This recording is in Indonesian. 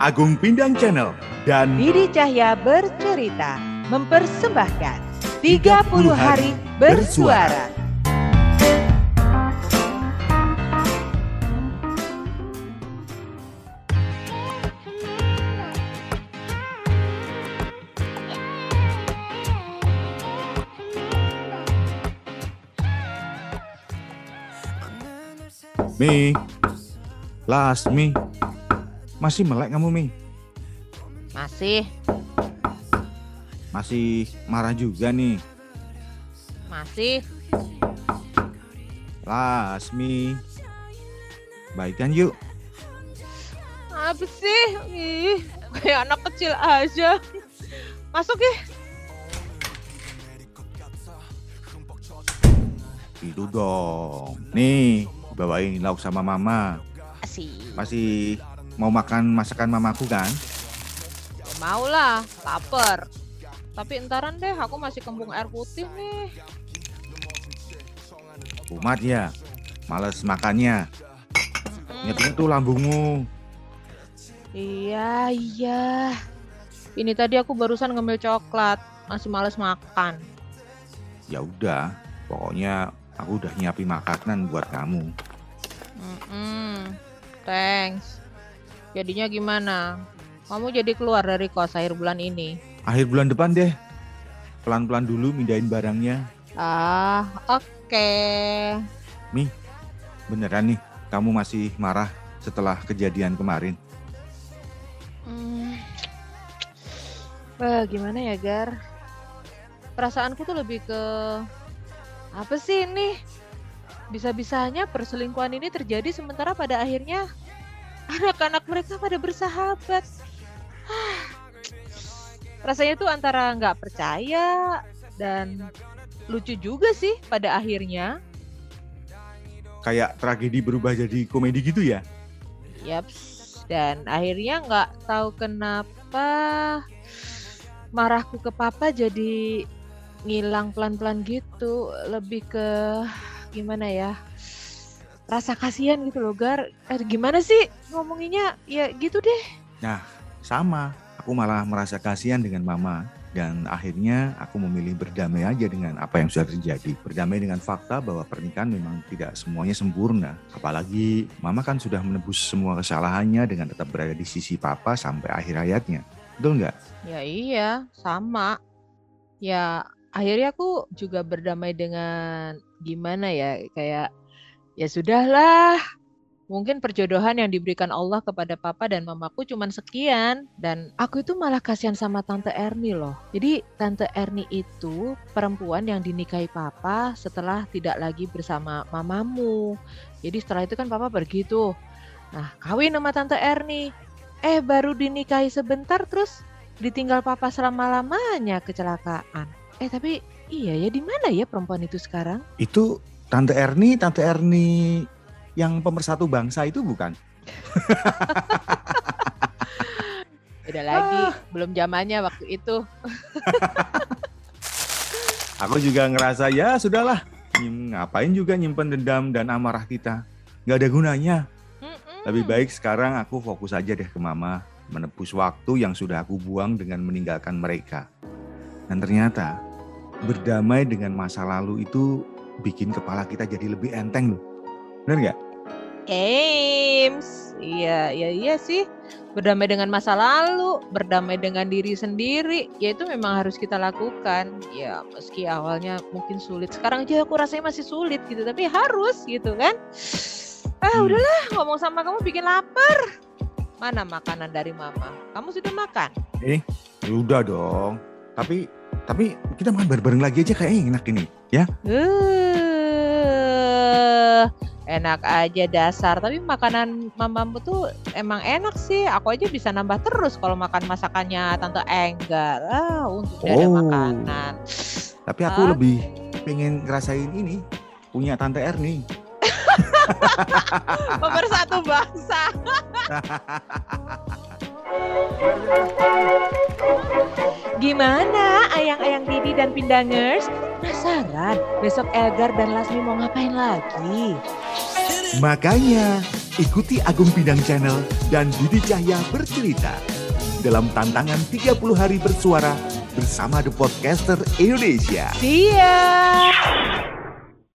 Agung Pindang Channel dan Didi Cahya bercerita mempersembahkan 30 hari bersuara. Mi. Las, Mi. Masih melek kamu, Mi? Masih, Masih marah juga nih. masih. Las, Mi. Baikan yuk. Apa sih? Ih, kayak anak kecil aja. Masuk ya. Itu dong. Nih, bawain lauk sama mama. Masih mau makan masakan mamaku kan? Mau lah, lapar. Tapi entaran deh, aku masih kembung air putih nih. Umat ya. Males makannya. Mm-mm. Ingetin tuh lambungmu. Iya, iya. Ini tadi aku barusan ngambil coklat, masih males makan. Ya udah, pokoknya aku udah nyiapin makanan buat kamu. Mm-mm. Thanks. Jadinya gimana? Kamu jadi keluar dari kos akhir bulan ini? Akhir bulan depan deh. Pelan-pelan dulu mindahin barangnya. Ah, oke. Beneran nih, kamu masih marah setelah kejadian kemarin. Hmm. Wah, gimana ya, Gar? Perasaanku tuh lebih ke apa sih ini? Bisa-bisanya perselingkuhan ini terjadi sementara pada akhirnya anak-anak mereka pada bersahabat. Ah. Rasanya tuh antara nggak percaya dan lucu juga sih pada akhirnya. Kayak tragedi berubah jadi komedi gitu ya? Yaps. Dan akhirnya nggak tahu kenapa marahku ke papa jadi ngilang pelan-pelan gitu. Lebih ke gimana ya? Rasa kasihan gitu loh, Gar. Eh, gimana sih ngomonginnya? Ya gitu deh. Sama, aku malah merasa kasihan dengan mama. Dan akhirnya aku memilih berdamai aja dengan apa yang sudah terjadi. Berdamai dengan fakta bahwa pernikahan memang tidak semuanya sempurna. Apalagi mama kan sudah menebus semua kesalahannya dengan tetap berada di sisi papa sampai akhir hayatnya. Betul nggak? Ya iya, sama. Ya akhirnya aku juga berdamai dengan gimana ya? Kayak ya sudahlah. Mungkin perjodohan yang diberikan Allah kepada papa dan mamaku cuman sekian dan aku itu malah kasihan sama tante Erni loh. Jadi tante Erni itu perempuan yang dinikahi papa setelah tidak lagi bersama mamamu. Jadi setelah itu kan papa pergi tuh. Nah, kawin sama tante Erni. Eh baru dinikahi sebentar terus ditinggal papa selama-lamanya kecelakaan. Eh tapi iya ya di mana ya perempuan itu sekarang? Itu Tante Erni, Tante Erni yang pemersatu bangsa itu bukan? Beda lagi, belum zamannya waktu itu. Aku juga ngerasa ya sudahlah. Ngapain juga nyimpen dendam dan amarah kita? Nggak ada gunanya. Mm-mm. Lebih baik sekarang aku fokus aja deh ke mama. Menebus waktu yang sudah aku buang dengan meninggalkan mereka. Dan ternyata berdamai dengan masa lalu itu bikin kepala kita jadi lebih enteng loh. Bener nggak? Games. Iya, iya, iya sih. Berdamai dengan masa lalu, berdamai dengan diri sendiri, ya itu memang harus kita lakukan. Ya, meski awalnya mungkin sulit. Sekarang aja aku rasanya masih sulit gitu, tapi harus gitu kan. Ah, Hmm. udahlah, ngomong sama kamu bikin lapar. Mana makanan dari mama? Kamu sudah makan? Ya udah dong. Tapi tapi kita makan bareng-bareng lagi aja kayaknya enak ini. Ya? Eh, enak aja dasar. Tapi makanan mamamu tuh emang enak sih. Aku aja bisa nambah terus kalau makan masakannya Tante Enggar. Ah, untuk ada Oh. makanan. Tapi aku Ah. lebih pengen ngerasain ini punya Tante Erni. Pemersatu bangsa. Gimana ayang-ayang Didi dan Pindangers? Penasaran besok Elgar dan Lasmi mau ngapain lagi? Makanya Ikuti Agung Bidang Channel dan Didi Cahya bercerita dalam tantangan 30 hari bersuara bersama The Podcaster Indonesia. See ya!